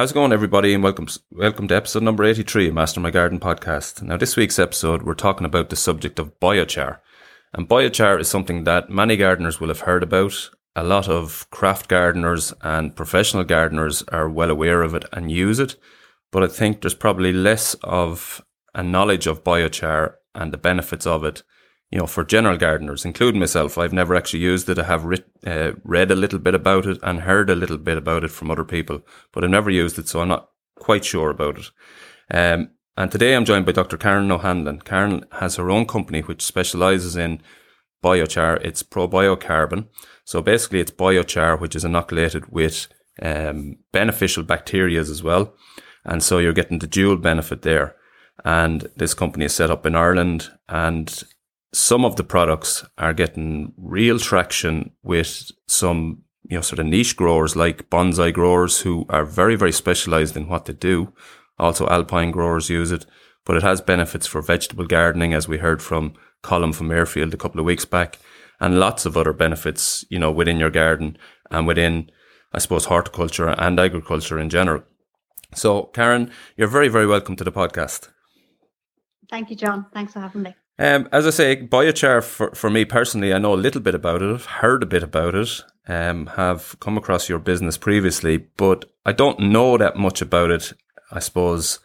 How's it going, everybody, and welcome welcome to episode number eighty three of Master My Garden podcast. Now, this week's episode, we're talking about the subject of biochar, and biochar is something that many gardeners will have heard about. A lot of craft gardeners and professional gardeners are well aware of it and use it, but I think there's probably less of a knowledge of biochar and the benefits of it you know, for general gardeners, including myself, I've never actually used it. I have uh, read a little bit about it and heard a little bit about it from other people, but I've never used it, so I'm not quite sure about it. Um, and today I'm joined by Dr. Karen O'Hanlon. Karen has her own company which specializes in biochar. It's Probio Carbon. So basically it's biochar, which is inoculated with um, beneficial bacteria as well. And so you're getting the dual benefit there. And this company is set up in Ireland and some of the products are getting real traction with some, you know, sort of niche growers like bonsai growers who are very, very specialized in what they do. Also, alpine growers use it, but it has benefits for vegetable gardening, as we heard from Colin from Airfield a couple of weeks back, and lots of other benefits, you know, within your garden and within, I suppose, horticulture and agriculture in general. So, Karen, you're very, very welcome to the podcast. Thank you, John. Thanks for having me. Um, as I say, biochar for, for me personally, I know a little bit about it, I've heard a bit about it, um, have come across your business previously, but I don't know that much about it, I suppose,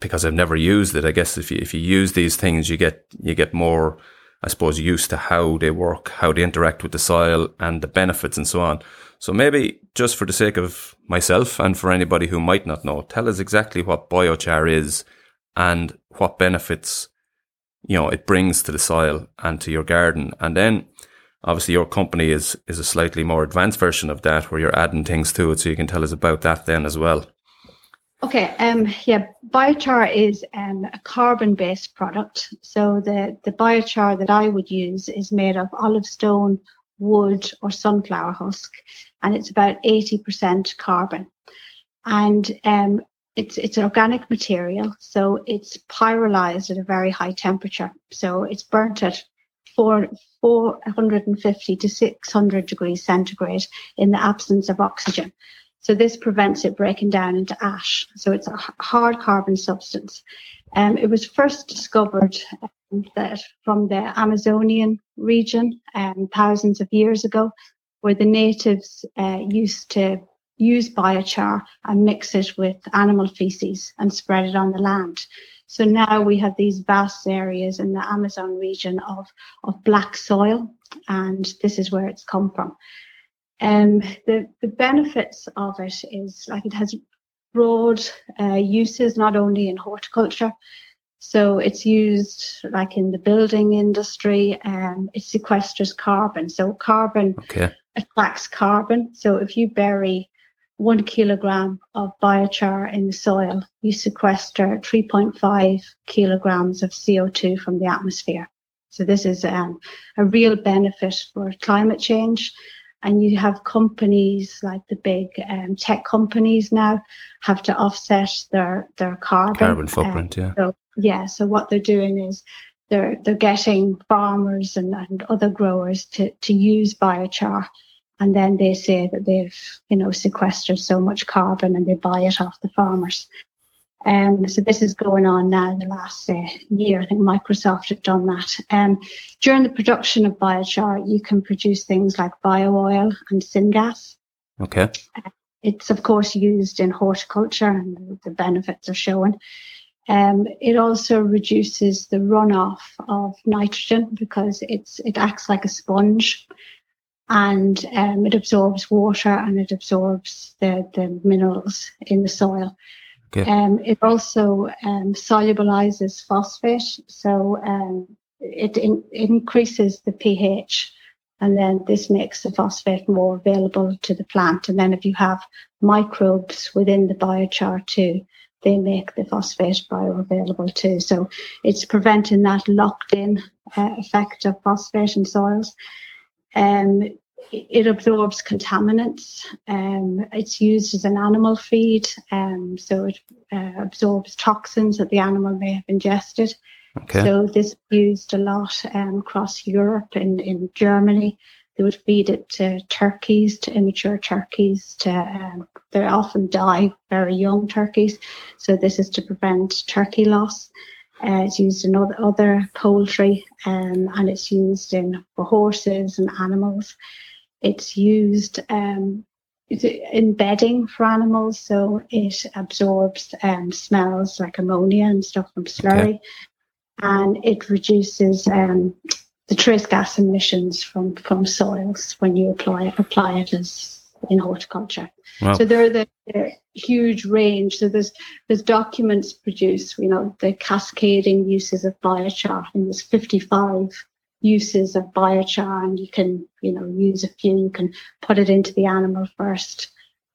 because I've never used it. I guess if you, if you use these things, you get, you get more, I suppose, used to how they work, how they interact with the soil and the benefits and so on. So maybe just for the sake of myself and for anybody who might not know, tell us exactly what biochar is and what benefits you know, it brings to the soil and to your garden. And then obviously your company is, is a slightly more advanced version of that where you're adding things to it. So you can tell us about that then as well. Okay, um, yeah, biochar is um, a carbon-based product. So the, the biochar that I would use is made of olive stone, wood, or sunflower husk, and it's about 80% carbon. And um, it's it's an organic material, so it's pyrolyzed at a very high temperature. So it's burnt at four, 450 to 600 degrees centigrade in the absence of oxygen. So this prevents it breaking down into ash. So it's a hard carbon substance. Um, it was first discovered um, that from the Amazonian region um, thousands of years ago, where the natives uh, used to use biochar and mix it with animal feces and spread it on the land. So now we have these vast areas in the Amazon region of, of black soil, and this is where it's come from. Um, the, the benefits of it is like it has broad uh, uses, not only in horticulture. So it's used like in the building industry, um, it sequesters carbon. So carbon okay. attracts carbon. So if you bury one kilogram of biochar in the soil, you sequester 3.5 kilograms of CO2 from the atmosphere. So this is um, a real benefit for climate change. And you have companies like the big um, tech companies now have to offset their their carbon carbon footprint. Um, yeah. So, yeah. So what they're doing is they're they're getting farmers and, and other growers to to use biochar and then they say that they've you know sequestered so much carbon and they buy it off the farmers um, so this is going on now in the last uh, year. I think Microsoft have done that. Um, during the production of biochar, you can produce things like bio oil and syngas. Okay. Uh, it's of course used in horticulture, and the benefits are shown. Um, it also reduces the runoff of nitrogen because it's it acts like a sponge and um, it absorbs water and it absorbs the, the minerals in the soil. Okay. Um, it also um, solubilizes phosphate, so um, it, in, increases the pH, and then this makes the phosphate more available to the plant. And then if you have microbes within the biochar too, they make the phosphate bioavailable too. So it's preventing that locked in uh, effect of phosphate in soils. Um, it absorbs contaminants. Um, it's used as an animal feed, um, so it uh, absorbs toxins that the animal may have ingested. Okay. So this is used a lot um, across Europe and in Germany they would feed it to turkeys, to immature turkeys. To um, they often die very young turkeys, so this is to prevent turkey loss. Uh, it's used in other, other poultry, um, and it's used in for horses and animals. It's used um, in bedding for animals, so it absorbs um, smells like ammonia and stuff from slurry, okay. and it reduces um, the trace gas emissions from, from soils when you apply it, apply it as in horticulture. Wow. So there are the, the, huge range. So there's there's documents produced, you know, the cascading uses of biochar, and there's 55 uses of biochar, and you can, you know, use a few. You can put it into the animal first,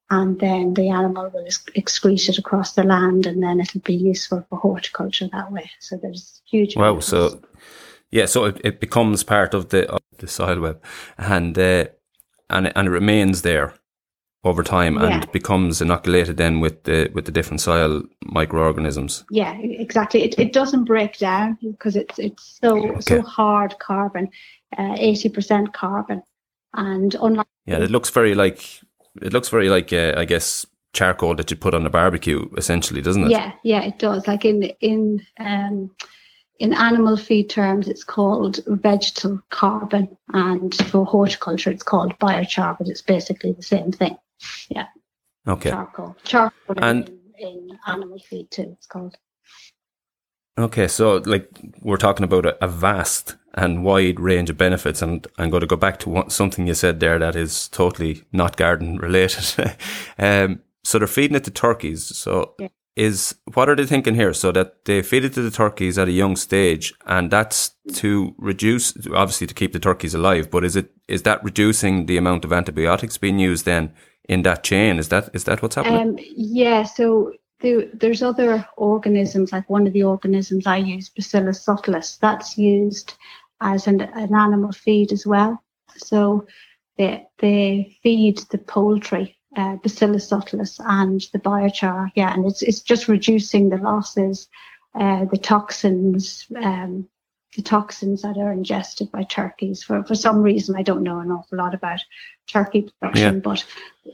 and then the animal will excrete it across the land, and then it'll be useful for horticulture that way. So there's huge. Wow. So yeah, so it, it becomes part of the of the soil web, and uh, and and it remains there over time yeah. and becomes inoculated then with the with the different soil microorganisms. Yeah, exactly. It, it doesn't break down because it's it's so okay. so hard carbon, uh, eighty uh, percent carbon, and unlike yeah, it looks very like it looks very like uh, I guess charcoal that you put on a barbecue, essentially, doesn't it? Yeah, yeah, it does. Like in in um in animal feed terms, it's called vegetal carbon, and for horticulture, it's called biochar, but it's basically the same thing. Yeah. Okay. Charcoal. Charcoal and in, in animal feed too. It's called. Okay, so like we're talking about a, a, vast and wide range of benefits, and I'm going to go back to one, something you said there that is totally not garden related. um, so they're feeding it to turkeys. So yeah is what are they thinking here? So that they feed it to the turkeys at a young stage, and that's to reduce, obviously, to keep the turkeys alive. But is it is that reducing the amount of antibiotics being used then in that chain? Is that is that what's happening? Um, yeah. So the, there's other organisms, like one of the organisms I use, Bacillus subtilis, that's used as an, an animal feed as well. So they they feed the poultry uh, Bacillus subtilis and the biochar. Yeah, and it's it's just reducing the losses, uh, the toxins, um, the toxins that are ingested by turkeys. For for some reason, I don't know an awful lot about turkey production, yeah. but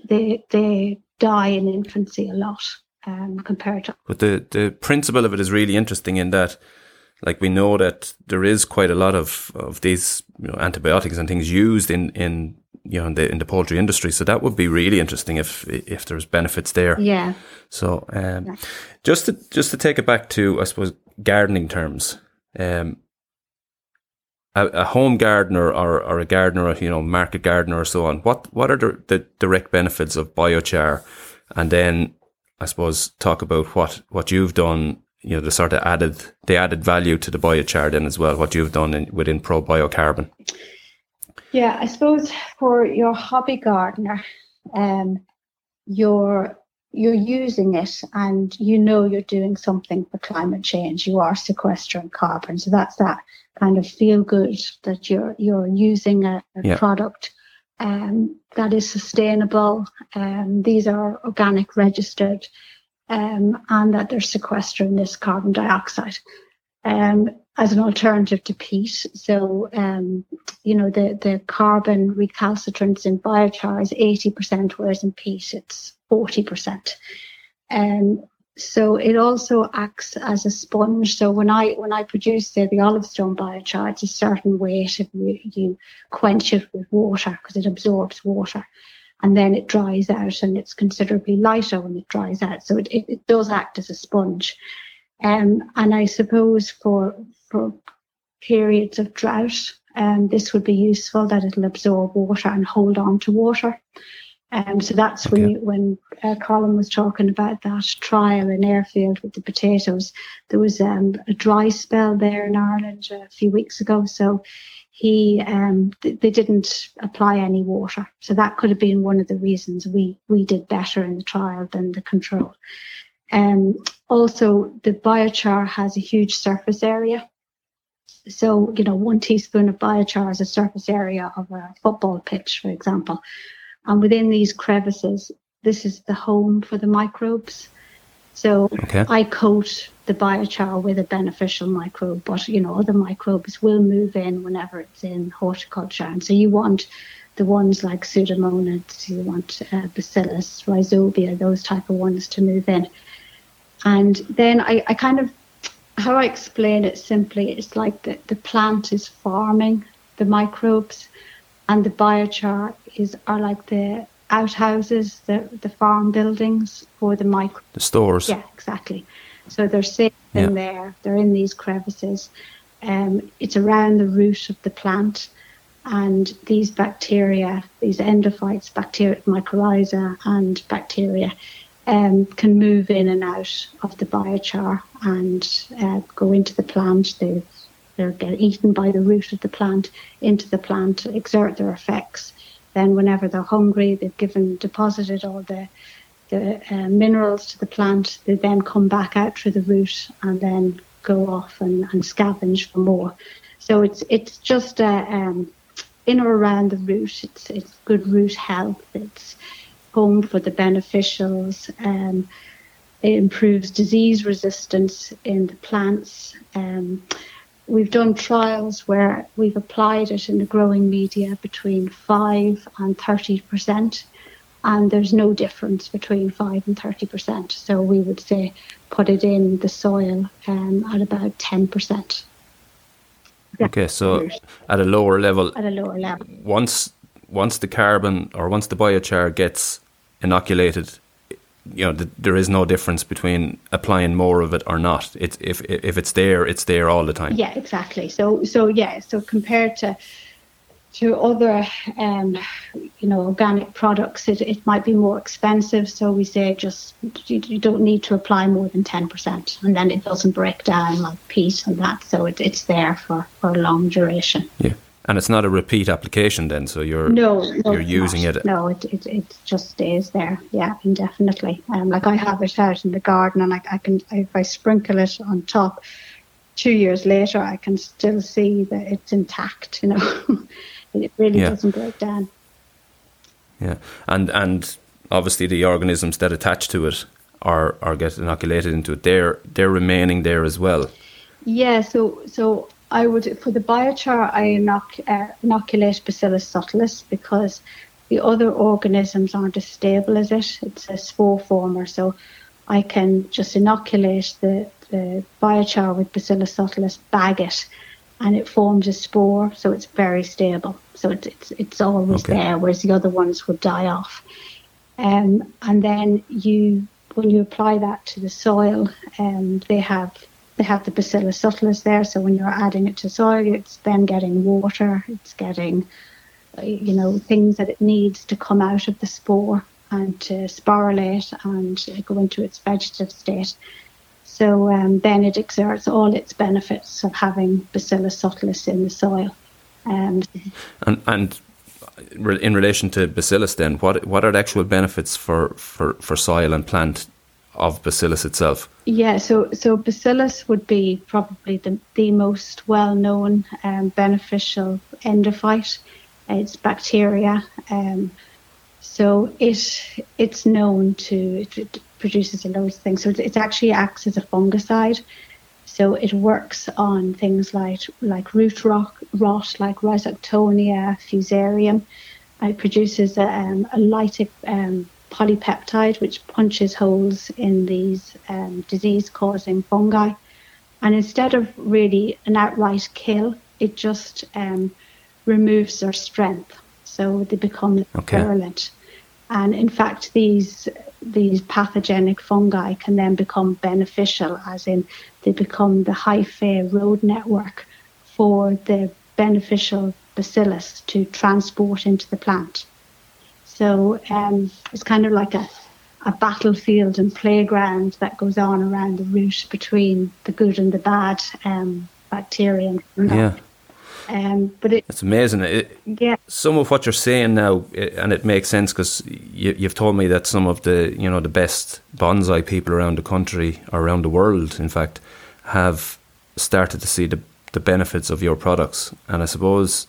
they they die in infancy a lot um, compared to. But the the principle of it is really interesting in that. Like we know that there is quite a lot of, of these you know, antibiotics and things used in, in you know in the in the poultry industry. So that would be really interesting if if there's benefits there. Yeah. So um, yeah. just to just to take it back to I suppose gardening terms. Um, a, a home gardener or, or a gardener, you know, market gardener or so on. What what are the, the direct benefits of biochar? And then I suppose talk about what what you've done you know the sort of added the added value to the biochar then as well what you've done in, within Probio Carbon yeah, I suppose for your hobby gardener, um, you're you're using it and you know you're doing something for climate change. You are sequestering carbon. So that's that kind of feel good that you're you're using a, a yeah. product um, that is sustainable. Um, these are organic registered um, and that they're sequestering this carbon dioxide. Um, as an alternative to peat. So, um, you know, the, the carbon recalcitrance in biochar is 80%, whereas in peat it's 40%. Um, so it also acts as a sponge. So when I when I produce say, the olive stone biochar, it's a certain weight if you, you quench it with water because it absorbs water. And then it dries out and it's considerably lighter when it dries out. So it, it, it does act as a sponge. Um, and I suppose for for periods of drought, um, this would be useful that it'll absorb water and hold on to water. Um, so that's when you, when uh, Colin was talking about that trial in Airfield with the potatoes. There was um, a dry spell there in Ireland a few weeks ago, so he um, th- they didn't apply any water. So that could have been one of the reasons we we did better in the trial than the control. Um, also, the biochar has a huge surface area. So, you know, one teaspoon of biochar is a surface area of a football pitch, for example. And within these crevices, this is the home for the microbes. So okay. I coat the biochar with a beneficial microbe, but you know, other microbes will move in whenever it's in horticulture. And so you want the ones like Pseudomonas, you want uh, Bacillus, Rhizobia, those type of ones to move in. And then I, I kind of, how I explain it simply, it's like the, the plant is farming the microbes and the biochar is are like the outhouses, the, the farm buildings for the micro. The stores. Yeah, exactly. So they're safe yeah. in there, they're in these crevices. Um, it's around the root of the plant and these bacteria, these endophytes, bacteria, mycorrhiza, and bacteria, um, can move in and out of the biochar and uh, go into the plant. They they get eaten by the root of the plant into the plant, exert their effects. Then, whenever they're hungry, they've given deposited all the the uh, minerals to the plant. They then come back out through the root and then go off and, and scavenge for more. So it's it's just a um, in or around the root. It's it's good root health. It's home for the beneficials. Um, it improves disease resistance in the plants. Um, we've done trials where we've applied it in the growing media between five and thirty percent, and there's no difference between five and thirty percent. So we would say put it in the soil um, at about ten percent. Okay, so at a lower level. At a lower level. Once once the carbon or once the biochar gets inoculated, you know, the, there is no difference between applying more of it or not. It's if if it's there, it's there all the time. Yeah, exactly. So so yeah, so compared to to other um, you know organic products, it, it might be more expensive. So we say just you, you don't need to apply more than ten percent, and then it doesn't break down like peat and that. So it, it's there for for a long duration. Yeah. And it's not a repeat application then, so you're no, no you're using not. it. No, it, it it just stays there. Yeah, indefinitely. Um, like I have it out in the garden, and I, I can if I sprinkle it on top, two years later, I can still see that it's intact. You know, it really yeah. doesn't break down. Yeah, and and obviously the organisms that attach to it are are get inoculated into it. They're they're remaining there as well. Yeah. So so I would for the biochar I inoc- uh, inoculate Bacillus subtilis because the other organisms aren't as stable as it. It's a spore former, so I can just inoculate the, the biochar with Bacillus subtilis, bag it, and it forms a spore, so it's very stable. So it's it's, it's always okay. there, whereas the other ones would die off. Um, and then you when you apply that to the soil, um, they have they have the Bacillus subtilis there. So when you're adding it to soil, it's then getting water, it's getting, you know, things that it needs to come out of the spore and to sporulate and go into its vegetative state. So um, then it exerts all its benefits of having Bacillus subtilis in the soil. Um, and, and in relation to bacillus, then what what are the actual benefits for, for, for soil and plant of bacillus itself? Yeah, so so bacillus would be probably the, the most well known um, beneficial endophyte. It's bacteria. Um, so it it's known to it, it produces a lot of things. So it, it actually acts as a fungicide. So it works on things like like root rot, rot like Rhizoctonia, fusarium. It produces a, um, a lytic um, polypeptide, which punches holes in these um, disease causing fungi. And instead of really an outright kill, it just um, removes their strength. So they become okay. virulent. And in fact, these these pathogenic fungi can then become beneficial, as in they become the hyphae road network for the beneficial bacillus to transport into the plant. So um, it's kind of like a, a battlefield and playground that goes on around the root between the good and the bad um, bacteria. yeah. Um, but it, it's amazing. It, yeah. Some of what you're saying now, and it makes sense because you, you've told me that some of the you know the best bonsai people around the country, or around the world, in fact, have started to see the the benefits of your products. And I suppose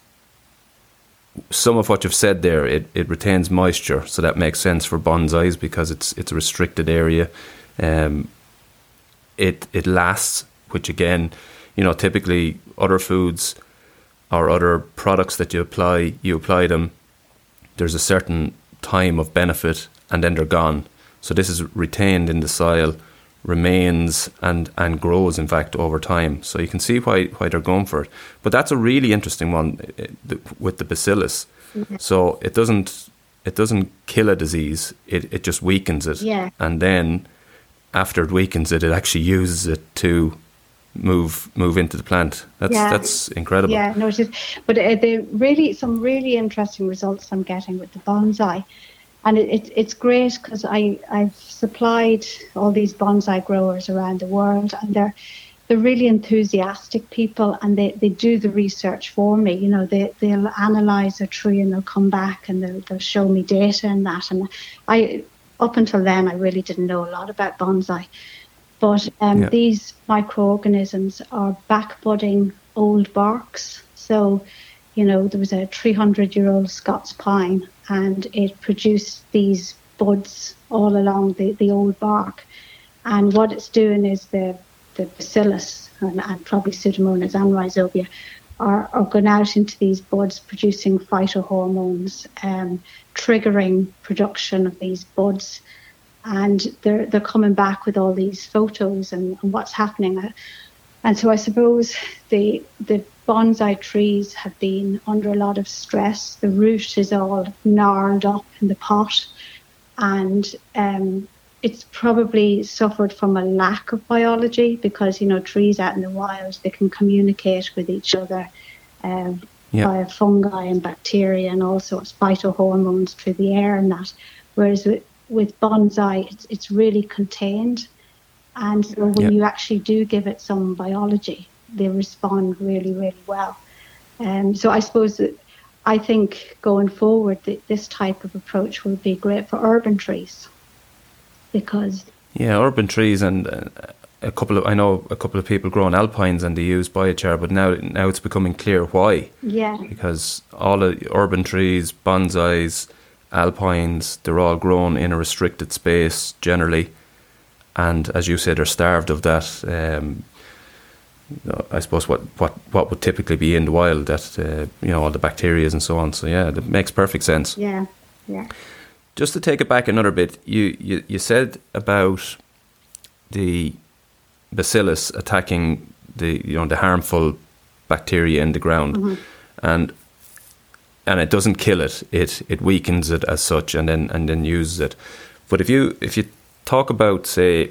some of what you've said there, it, it retains moisture, so that makes sense for bonsais because it's it's a restricted area. Um, it it lasts, which again, you know, typically other foods or other products that you apply, you apply them there's a certain time of benefit and then they're gone. So this is retained in the soil, remains and and grows in fact over time. So you can see why why they're going for it. But that's a really interesting one eh, with the bacillus. Mm-hmm. So it doesn't it doesn't kill a disease. It it just weakens it. Yeah. And then after it weakens it, it actually uses it to move move into the plant. That's yeah. that's incredible. Yeah, no, it is. But uh, the really some really interesting results I'm getting with the bonsai, and it, it it's great because I I've supplied all these bonsai growers around the world, and they're they're really enthusiastic people, and they, they do the research for me. You know, they they'll analyze a tree and they'll come back and they'll they'll show me data and that, and I up until then I really didn't know a lot about bonsai. But um, yeah. these microorganisms are backbudding old barks. So, you know, there was a 300 year old Scots pine and it produced these buds all along the, the old bark. And what it's doing is the, the bacillus and, and probably Pseudomonas and rhizobia are, are going out into these buds producing phytohormones, um, triggering production of these buds and they're they're coming back with all these photos and, and what's happening. And so I suppose the the bonsai trees have been under a lot of stress. The root is all gnarled up in the pot, and um, it's probably suffered from a lack of biology because you know trees out in the wild they can communicate with each other um, via fungi and bacteria and all sorts of phytohormones through the air and that. Whereas with, with bonsai, it's, it's really contained. And so when yep. you actually do give it some biology, they respond really, really well. Um, so I suppose that I think going forward, that this type of approach will be great for urban trees because. Yeah, urban trees and uh, a couple of I know a couple of people growing alpines and they use biochar, but now now it's becoming clear why. Yeah. Because all the urban trees, bonsais, alpines, they're all grown in a restricted space generally, and as you said, they're starved of that. Um, I suppose what, what, what would typically be in the wild that uh, you know all the bacteria and so on. So yeah, that makes perfect sense. Yeah, yeah. Just to take it back another bit, you you, you said about the bacillus attacking the you know the harmful bacteria in the ground, mm-hmm. and and it doesn't kill it. It it weakens it as such, and then and then uses it. But if you if you talk about say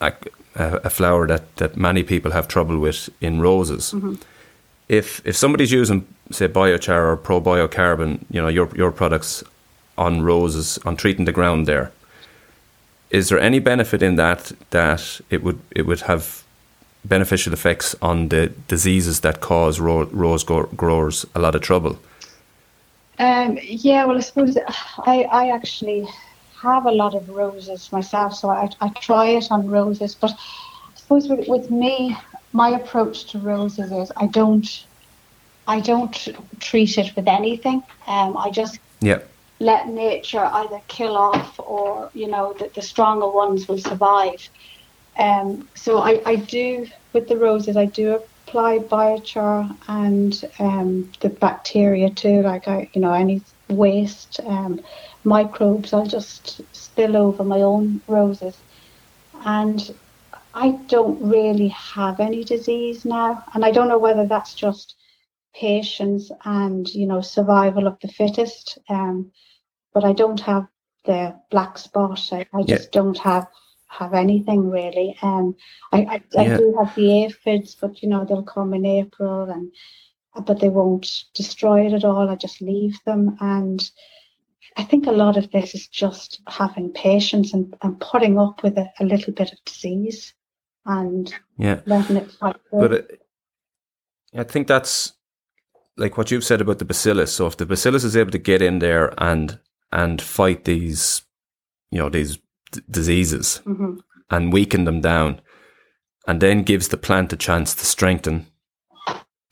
a, a flower that, that many people have trouble with in roses, mm-hmm. if if somebody's using say biochar or Probio Carbon, you know your your products on roses on treating the ground there, is there any benefit in that that it would it would have beneficial effects on the diseases that cause ro- rose growers a lot of trouble? Um, yeah, well, I suppose I, I actually have a lot of roses myself, so I, I try it on roses. But I suppose with, with me, my approach to roses is I don't, I don't treat it with anything. Um, I just yeah. let nature either kill off or you know the, the stronger ones will survive. Um, so I, I do with the roses. I do apply biochar and um, the bacteria too. Like I, you know, any waste um, microbes, I'll just spill over my own roses, and I don't really have any disease now. And I don't know whether that's just patience and you know survival of the fittest. Um, but I don't have the black spot. I, I just yeah. don't have have anything really. Um, I, I, I do have the aphids, but you know they'll come in April, and but they won't destroy it at all. I just leave them, and I think a lot of this is just having patience and, and putting up with a, a little bit of disease, and yeah, letting it fight. But it, I think that's like what you've said about the bacillus. So if the bacillus is able to get in there and and fight these, you know, these diseases mm-hmm. and weaken them down, and then gives the plant a chance to strengthen.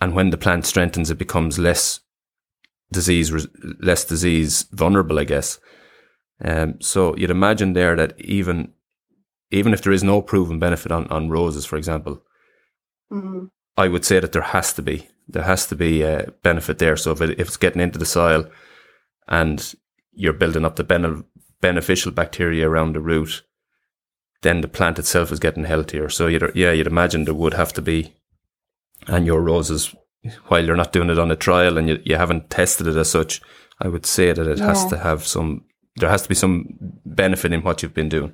And when the plant strengthens, it becomes less disease, less disease vulnerable, I guess. Um, so you'd imagine there that even even if there is no proven benefit on, on roses, for example, mm-hmm. I would say that there has to be there has to be a benefit there. So if, it, if it's getting into the soil and you're building up the bene- beneficial bacteria around the root, then the plant itself is getting healthier. So you'd, yeah, you'd imagine there would have to be, and your roses, while you're not doing it on a trial and you, you haven't tested it as such, I would say that it yeah. has to have some, there has to be some benefit in what you've been doing.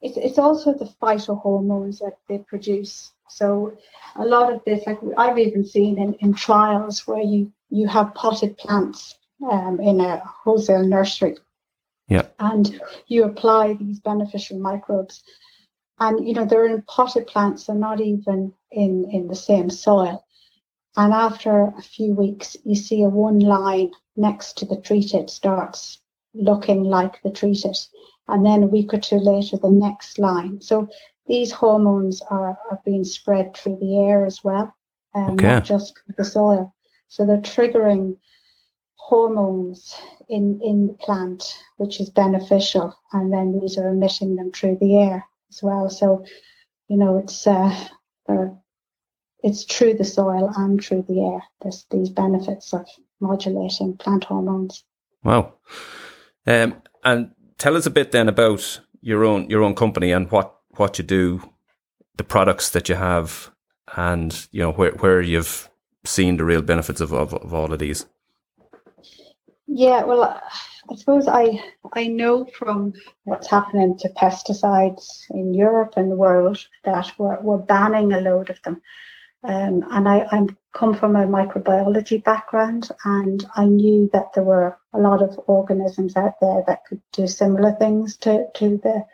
It's, it's also the phytohormones that they produce. So a lot of this, like I've even seen in, in trials where you, you have potted plants um, in a wholesale nursery. Yeah. And you apply these beneficial microbes. And, you know, they're in potted plants, they're not even in, in the same soil. And after a few weeks, you see a one line next to the treated starts looking like the treated. And then a week or two later, the next line. So these hormones are, are being spread through the air as well, um, okay. not just the soil. So they're triggering hormones in, in the plant, which is beneficial, and then these are emitting them through the air as well. So, you know, it's uh, it's through the soil and through the air. There's these benefits of modulating plant hormones. Wow. Um, and tell us a bit then about your own your own company and what what you do, the products that you have, and you know where where you've seen the real benefits of, of, of all of these. Yeah, well, I suppose I I know from what's happening to pesticides in Europe and the world that we're, we're banning a load of them. Um, and I, I come from a microbiology background, and I knew that there were a lot of organisms out there that could do similar things to, to the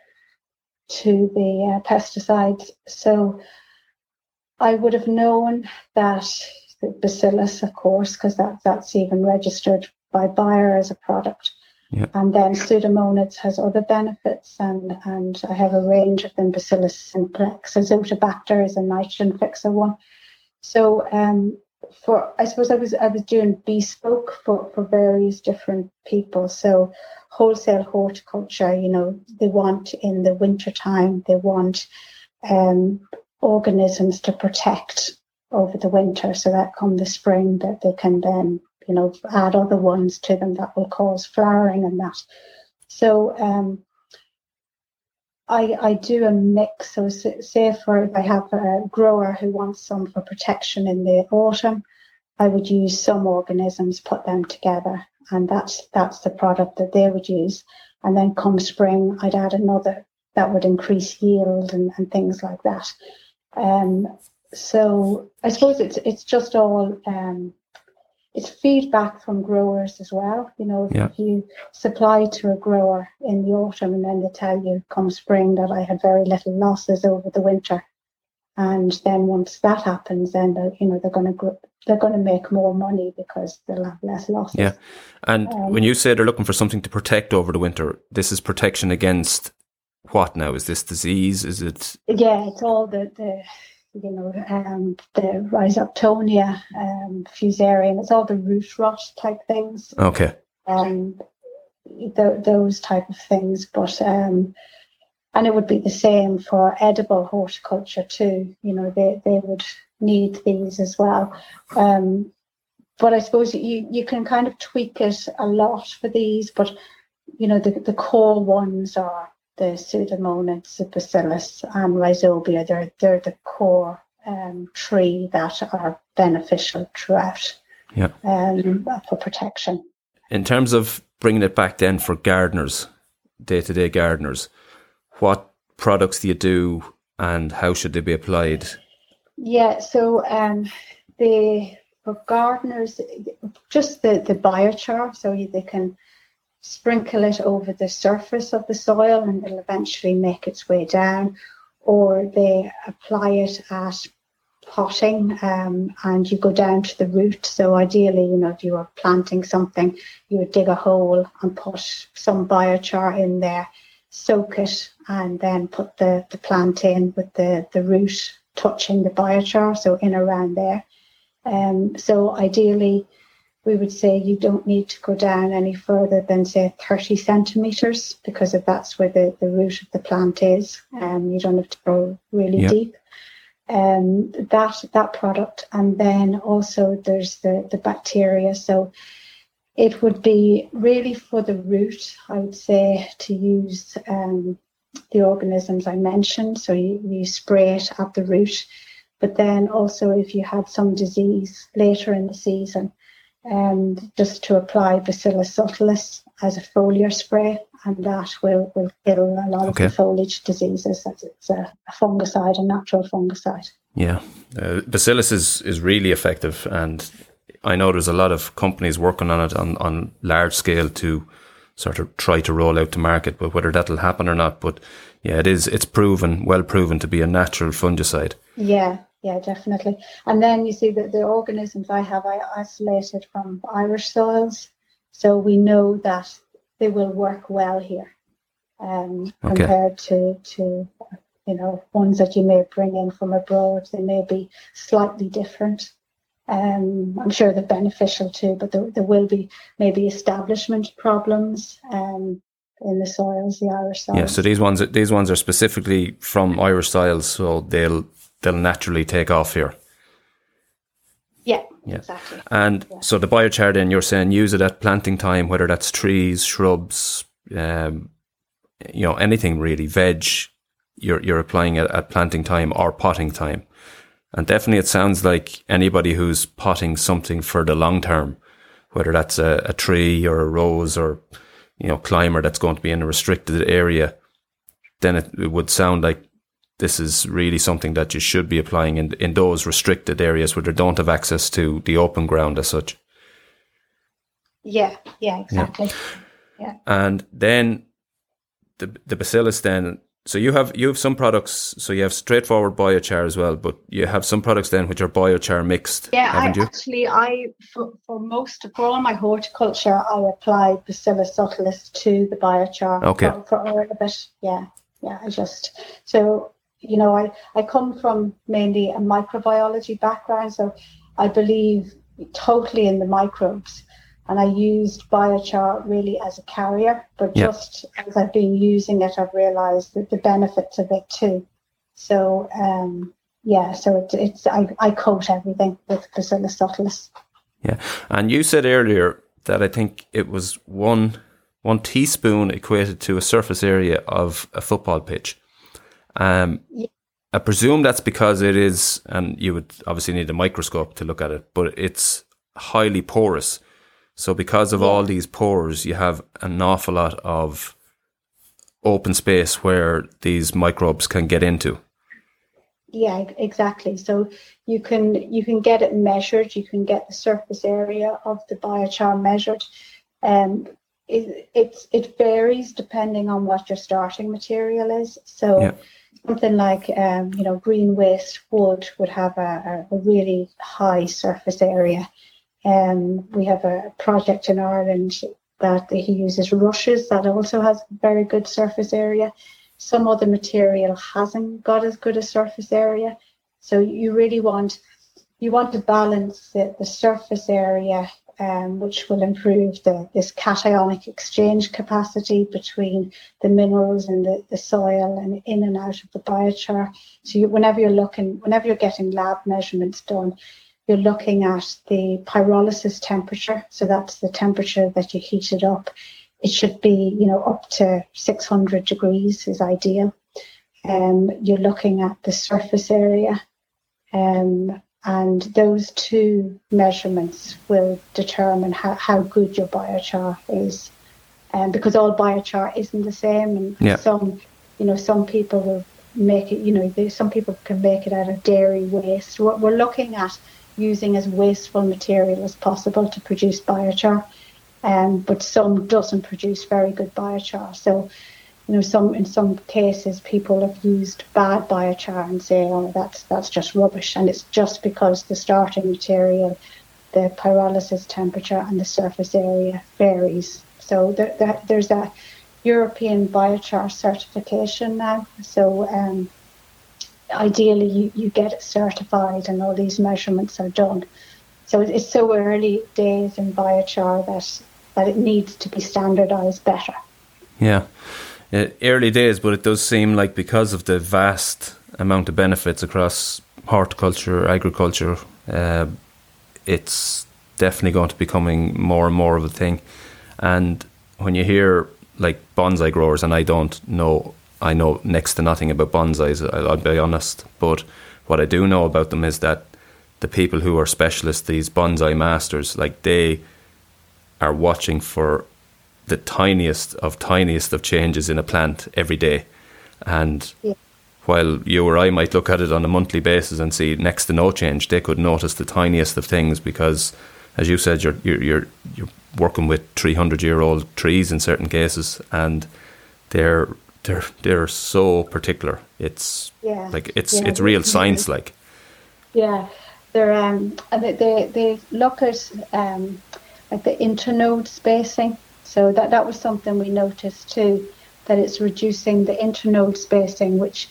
to the uh, pesticides. So I would have known that the bacillus, of course, because that, that's even registered by Bayer as a product. Yeah. And then Pseudomonas has other benefits, and, and I have a range of them. Bacillus simplex, Azotobacter is a nitrogen fixer one. So um, for I suppose I was I was doing bespoke for, for various different people. So wholesale horticulture, you know, they want in the winter time, they want um, organisms to protect over the winter so that come the spring that they can then you know, add other ones to them that will cause flowering and that. So um, I, I do a mix. So say for if I have a grower who wants some for protection in the autumn, I would use some organisms, put them together, and that's that's the product that they would use. And then come spring, I'd add another that would increase yield and, and things like that. Um, so I suppose it's it's just all um, it's feedback from growers as well. You know, yeah. if you supply to a grower in the autumn and then they tell you come spring that I had very little losses over the winter, and then once that happens, then you know they're going to grow, they're going to make more money because they'll have less losses. Yeah, and um, when you say they're looking for something to protect over the winter, this is protection against what now? Is this disease? Is it? Yeah, it's all the the you know, um, the rhizoctonia, um, fusarium, it's all the root rot type things. Okay. Um, th- those type of things, but um, and it would be the same for edible horticulture too. You know, they they would need these as well. Um, but I suppose you you can kind of tweak it a lot for these, but you know the the core ones are the Pseudomonas, the Bacillus, and Rhizobia. They're, they're the core um, tree that are beneficial throughout yeah. um, for protection. In terms of bringing it back then for gardeners, day to day gardeners, what products do you do and how should they be applied? Yeah, so um, the for gardeners, just the, the biochar, so they can sprinkle it over the surface of the soil and it'll eventually make its way down, or they apply it at potting um, and you go down to the root. So ideally, you know, if you were planting something, you would dig a hole and put some biochar in there, soak it, and then put the, the plant in with the, the root touching the biochar, so in around there. Um, so ideally, we would say you don't need to go down any further than say 30 centimeters because if that's where the, the root of the plant is um, you don't have to go really yep. deep um, that that product and then also there's the the bacteria so It would be really for the root, I would say, to use um, the organisms I mentioned. So you, you spray it at the root. But then also, if you had some disease later in the season, um, just to apply Bacillus subtilis as a foliar spray, and that will, will kill a lot okay. of the foliage diseases. It's a, a fungicide, a natural fungicide. Yeah, uh, Bacillus is, is really effective, and I know there's a lot of companies working on it on, on large scale to sort of try to roll out to market, but whether that'll happen or not, but yeah, it is. It's proven, well proven to be a natural fungicide. Yeah, yeah, definitely. And then you see that the organisms I have, I isolated from Irish soils, so we know that they will work well here, um, okay. compared to to you know ones that you may bring in from abroad. They may be slightly different. Um, I'm sure they're beneficial too, but there, there will be maybe establishment problems um, in the soils, the Irish soils. Yeah, so these ones these ones are specifically from Irish soils, so they'll they'll naturally take off here. Yeah, yeah. exactly. And yeah. so the biochar, then you're saying use it at planting time, whether that's trees, shrubs, um, you know, anything really, veg. You're you're applying it at planting time or potting time. And definitely it sounds like anybody who's potting something for the long term, whether that's a, a tree or a rose or, you know, climber that's going to be in a restricted area, then it, it would sound like this is really something that you should be applying in, in those restricted areas where they don't have access to the open ground as such. Yeah, yeah, exactly. Yeah. yeah. And then the the bacillus then so you have you have some products. So you have straightforward biochar as well, but you have some products then which are biochar mixed. Yeah, I you? actually I for, for most for all my horticulture I apply Bacillus subtilis to the biochar. Okay. For, for all of it, yeah, yeah. I just so you know I I come from mainly a microbiology background, so I believe totally in the microbes and I used biochar really as a carrier. But just as I've been using it, I've realised that the benefits of it too. So um, yeah, so it, it's I, I coat everything with Bacillus subtilis. Yeah, and you said earlier that I think it was one one teaspoon equated to a surface area of a football pitch. Um, yeah. I presume that's because it is, and you would obviously need a microscope to look at it, but it's highly porous. So because of all these pores, you have an awful lot of open space where these microbes can get into. Yeah, exactly. So you can you can get it measured. You can get the surface area of the biochar measured. Um, it, it it varies depending on what your starting material is. So yeah. Something like um, you know green waste wood would have a, a really high surface area. Um, we have a project in Ireland that he uses rushes that also has very good surface area. Some other material hasn't got as good a surface area. So you really want you want to balance the, the surface area, um, which will improve the this cationic exchange capacity between the minerals and the, the soil and in and out of the biochar. So you, whenever you're looking, whenever you're getting lab measurements done, you're looking at the pyrolysis temperature. So that's the temperature that you heat it up. It should be, you know, up to 600 degrees is ideal. Um, you're looking at the surface area. Um, and those two measurements will determine how, how good your biochar is. Um, because all biochar isn't the same. And yeah. some, you know, some people will make it, you know, some people can make it out of dairy waste. What we're looking at using as wasteful material as possible to produce biochar. Um, but some doesn't produce very good biochar. So, you know, some in some cases people have used bad biochar and say, oh, that's that's just rubbish, and it's just because the starting material, the pyrolysis temperature and the surface area varies. So there, there, there's a European biochar certification now. So um, ideally you, you get it certified and all these measurements are done. So it's so early days in biochar that that it needs to be standardized better. Yeah. Uh, early days, but it does seem like because of the vast amount of benefits across horticulture, agriculture, uh, it's definitely going to be becoming more and more of a thing. And when you hear like bonsai growers, and I don't know, I know next to nothing about bonsais. I'll, I'll be honest, but what I do know about them is that the people who are specialists, these bonsai masters, like they are watching for the tiniest of tiniest of changes in a plant every day. And yeah. while you or I might look at it on a monthly basis and see next to no change, they could notice the tiniest of things because, as you said, you're you're you're, you're working with three hundred year old trees in certain cases, and they're they're they're so particular. It's yeah. like it's yeah. it's real science, like. Yeah, they're um they, they look at um like the internode spacing so that, that was something we noticed too, that it's reducing the internode spacing, which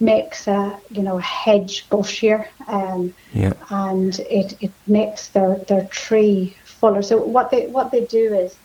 makes a you know a hedge bushier, um, yeah. and it, it makes their, their tree fuller. So what they what they do is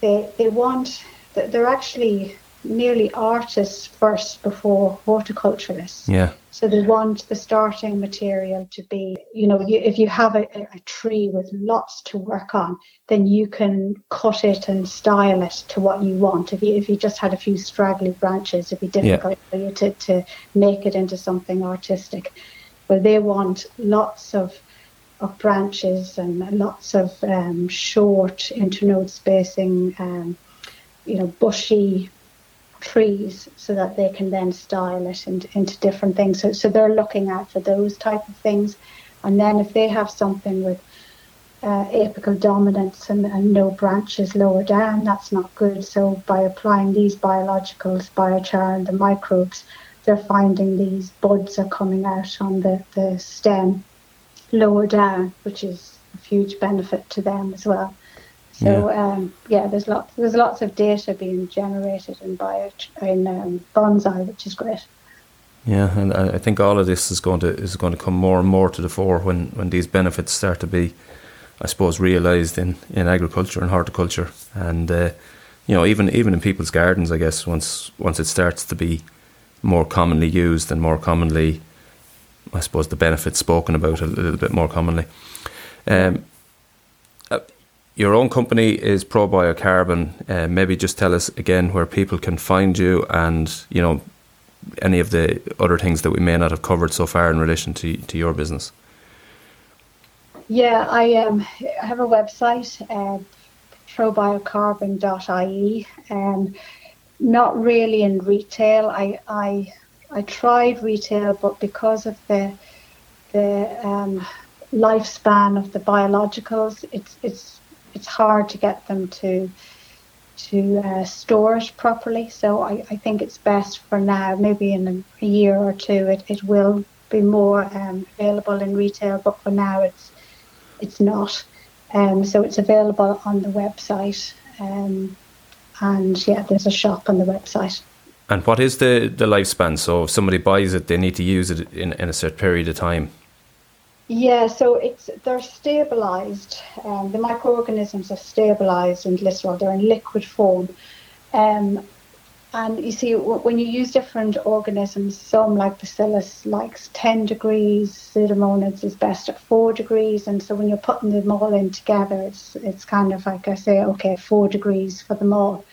they they want they're actually nearly artists first before horticulturalists. Yeah. So they want the starting material to be, you know, you, if you have a, a, tree with lots to work on, then you can cut it and style it to what you want. If you if you just had a few straggly branches, it'd be difficult yeah. for you to, to make it into something artistic. But they want lots of of branches and lots of um, short internode spacing, um, you know, bushy trees so that they can then style it into, into different things. So, so they're looking out for those type of things. And then if they have something with uh, apical dominance and, and no branches lower down, that's not good. So by applying these biologicals, biochar and the microbes, they're finding these buds are coming out on the, the stem lower down, which is a huge benefit to them as well. So yeah. Um, yeah, there's lots there's lots of data being generated in bio in um, bonsai, which is great. Yeah, and I think all of this is going to is going to come more and more to the fore when, when these benefits start to be, I suppose, realised in, in agriculture and horticulture, and uh, you know even even in people's gardens. I guess once once it starts to be more commonly used and more commonly, I suppose, the benefits spoken about a little bit more commonly. Um, your own company is Probio Carbon. Uh, maybe just tell us again where people can find you and, you know, any of the other things that we may not have covered so far in relation to, to your business. Yeah, I um, have a website, uh, probiocarbon.ie. Um, not really in retail. I, I I tried retail, but because of the the um, lifespan of the biologicals, it's it's it's hard to get them to to uh, store it properly. So I, I think it's best for now, maybe in a, a year or two, it, it will be more um, available in retail, but for now it's it's not. Um, so it's available on the website. Um, and yeah, there's a shop on the website. And what is the, the lifespan? So if somebody buys it, they need to use it in, in a certain period of time. Yeah, so it's they're stabilized. Um, the microorganisms are stabilized in glycerol. They're in liquid form. Um, and you see, when you use different organisms, some like Bacillus likes 10 degrees, Pseudomonas is best at 4 degrees. And so when you're putting them all in together, it's it's kind of like I say, okay, 4 degrees for them all.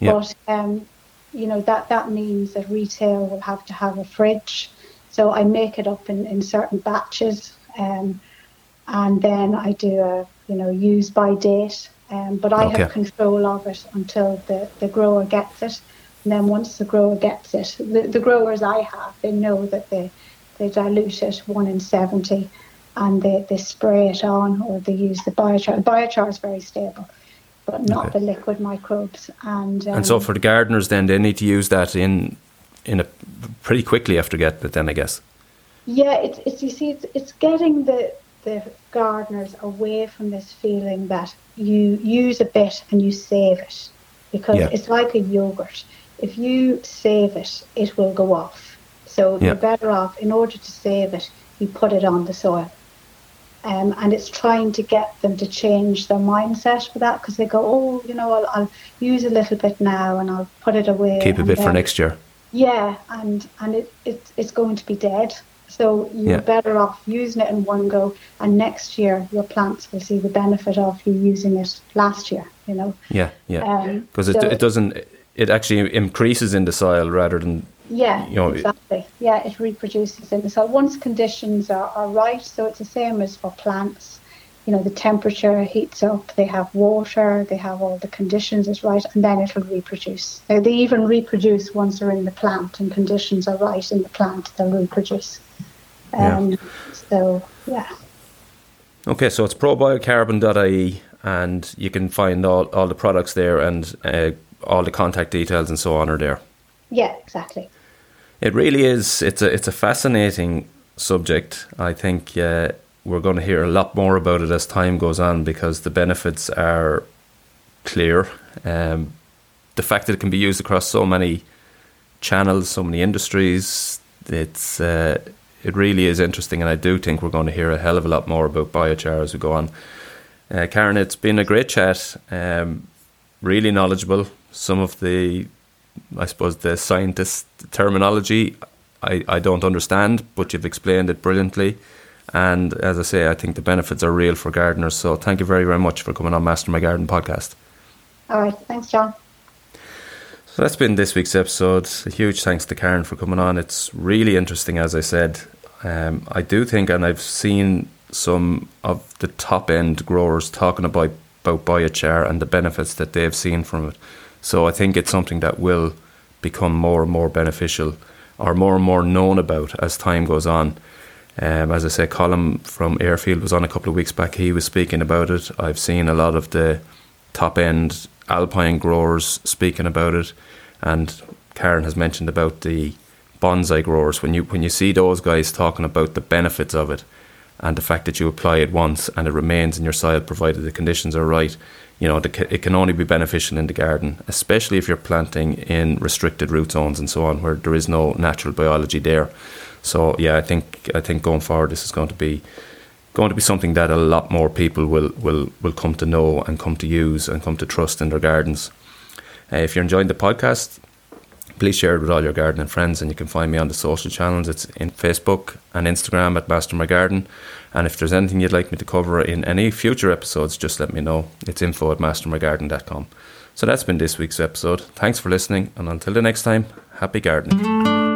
Yep. But, um, you know, that, that means that retail will have to have a fridge. So I make it up in, in certain batches um, and then I do a you know use by date. Um, but I okay. have control of it until the, the grower gets it. And then once the grower gets it, the, the growers I have, they know that they, they dilute it 1 in 70 and they, they spray it on or they use the biochar. The biochar is very stable, but not okay. the liquid microbes. And um, and so for the gardeners, then they need to use that in in a pretty quickly after getting it. Then I guess. Yeah, it's, it's you see, it's, it's getting the the gardeners away from this feeling that you use a bit and you save it because yeah. it's like a yogurt. If you save it, it will go off. So yeah. you're better off, in order to save it, you put it on the soil. Um, and it's trying to get them to change their mindset for that because they go, oh, you know, I'll, I'll, use a little bit now and I'll put it away. Keep a bit then, for next year. Yeah, and and it, it it's going to be dead So you're yeah. better off using it in one go, and next year your plants will see the benefit of you using it last year. You know. Yeah, yeah. Because um, so it, it doesn't. It actually increases in the soil rather than. Yeah, you know, exactly. Yeah, it reproduces in the soil once conditions are, are right. So it's the same as for plants you know the temperature heats up they have water they have all the conditions is right and then it'll reproduce now, they even reproduce once they're in the plant and conditions are right in the plant they'll reproduce um, yeah. so yeah okay so it's probiocarbon.ie and you can find all, all the products there and uh, all the contact details and so on are there yeah exactly it really is it's a it's a fascinating subject i think uh, we're going to hear a lot more about it as time goes on because the benefits are clear. Um, the fact that it can be used across so many channels, so many industries, it's uh, it really is interesting, and I do think we're going to hear a hell of a lot more about biochar as we go on. Uh, Karen, it's been a great chat. Um, really knowledgeable. Some of the, I suppose, the scientist terminology I, I don't understand, but you've explained it brilliantly. And as I say, I think the benefits are real for gardeners. So thank you very, very much for coming on Master My Garden podcast. All right. Thanks, John. So that's been this week's episode. A huge thanks to Karen for coming on. It's really interesting, as I said. Um, I do think, and I've seen some of the top end growers talking about, about biochar and the benefits that they've seen from it. So I think it's something that will become more and more beneficial or more and more known about as time goes on. Um, as I say, Colin from Airfield was on a couple of weeks back. He was speaking about it. I've seen a lot of the top end alpine growers speaking about it, and Karen has mentioned about the bonsai growers. When you when you see those guys talking about the benefits of it, and the fact that you apply it once and it remains in your soil, provided the conditions are right, you know, it can only be beneficial in the garden, especially if you're planting in restricted root zones and so on, where there is no natural biology there. So yeah, I think I think going forward, this is going to be going to be something that a lot more people will will will come to know and come to use and come to trust in their gardens. Uh, if you're enjoying the podcast, please share it with all your gardening friends, and you can find me on the social channels. It's in Facebook and Instagram at Master My Garden. And if there's anything you'd like me to cover in any future episodes, just let me know. It's info at mastermygarden.com. So that's been this week's episode. Thanks for listening, and until the next time, happy gardening.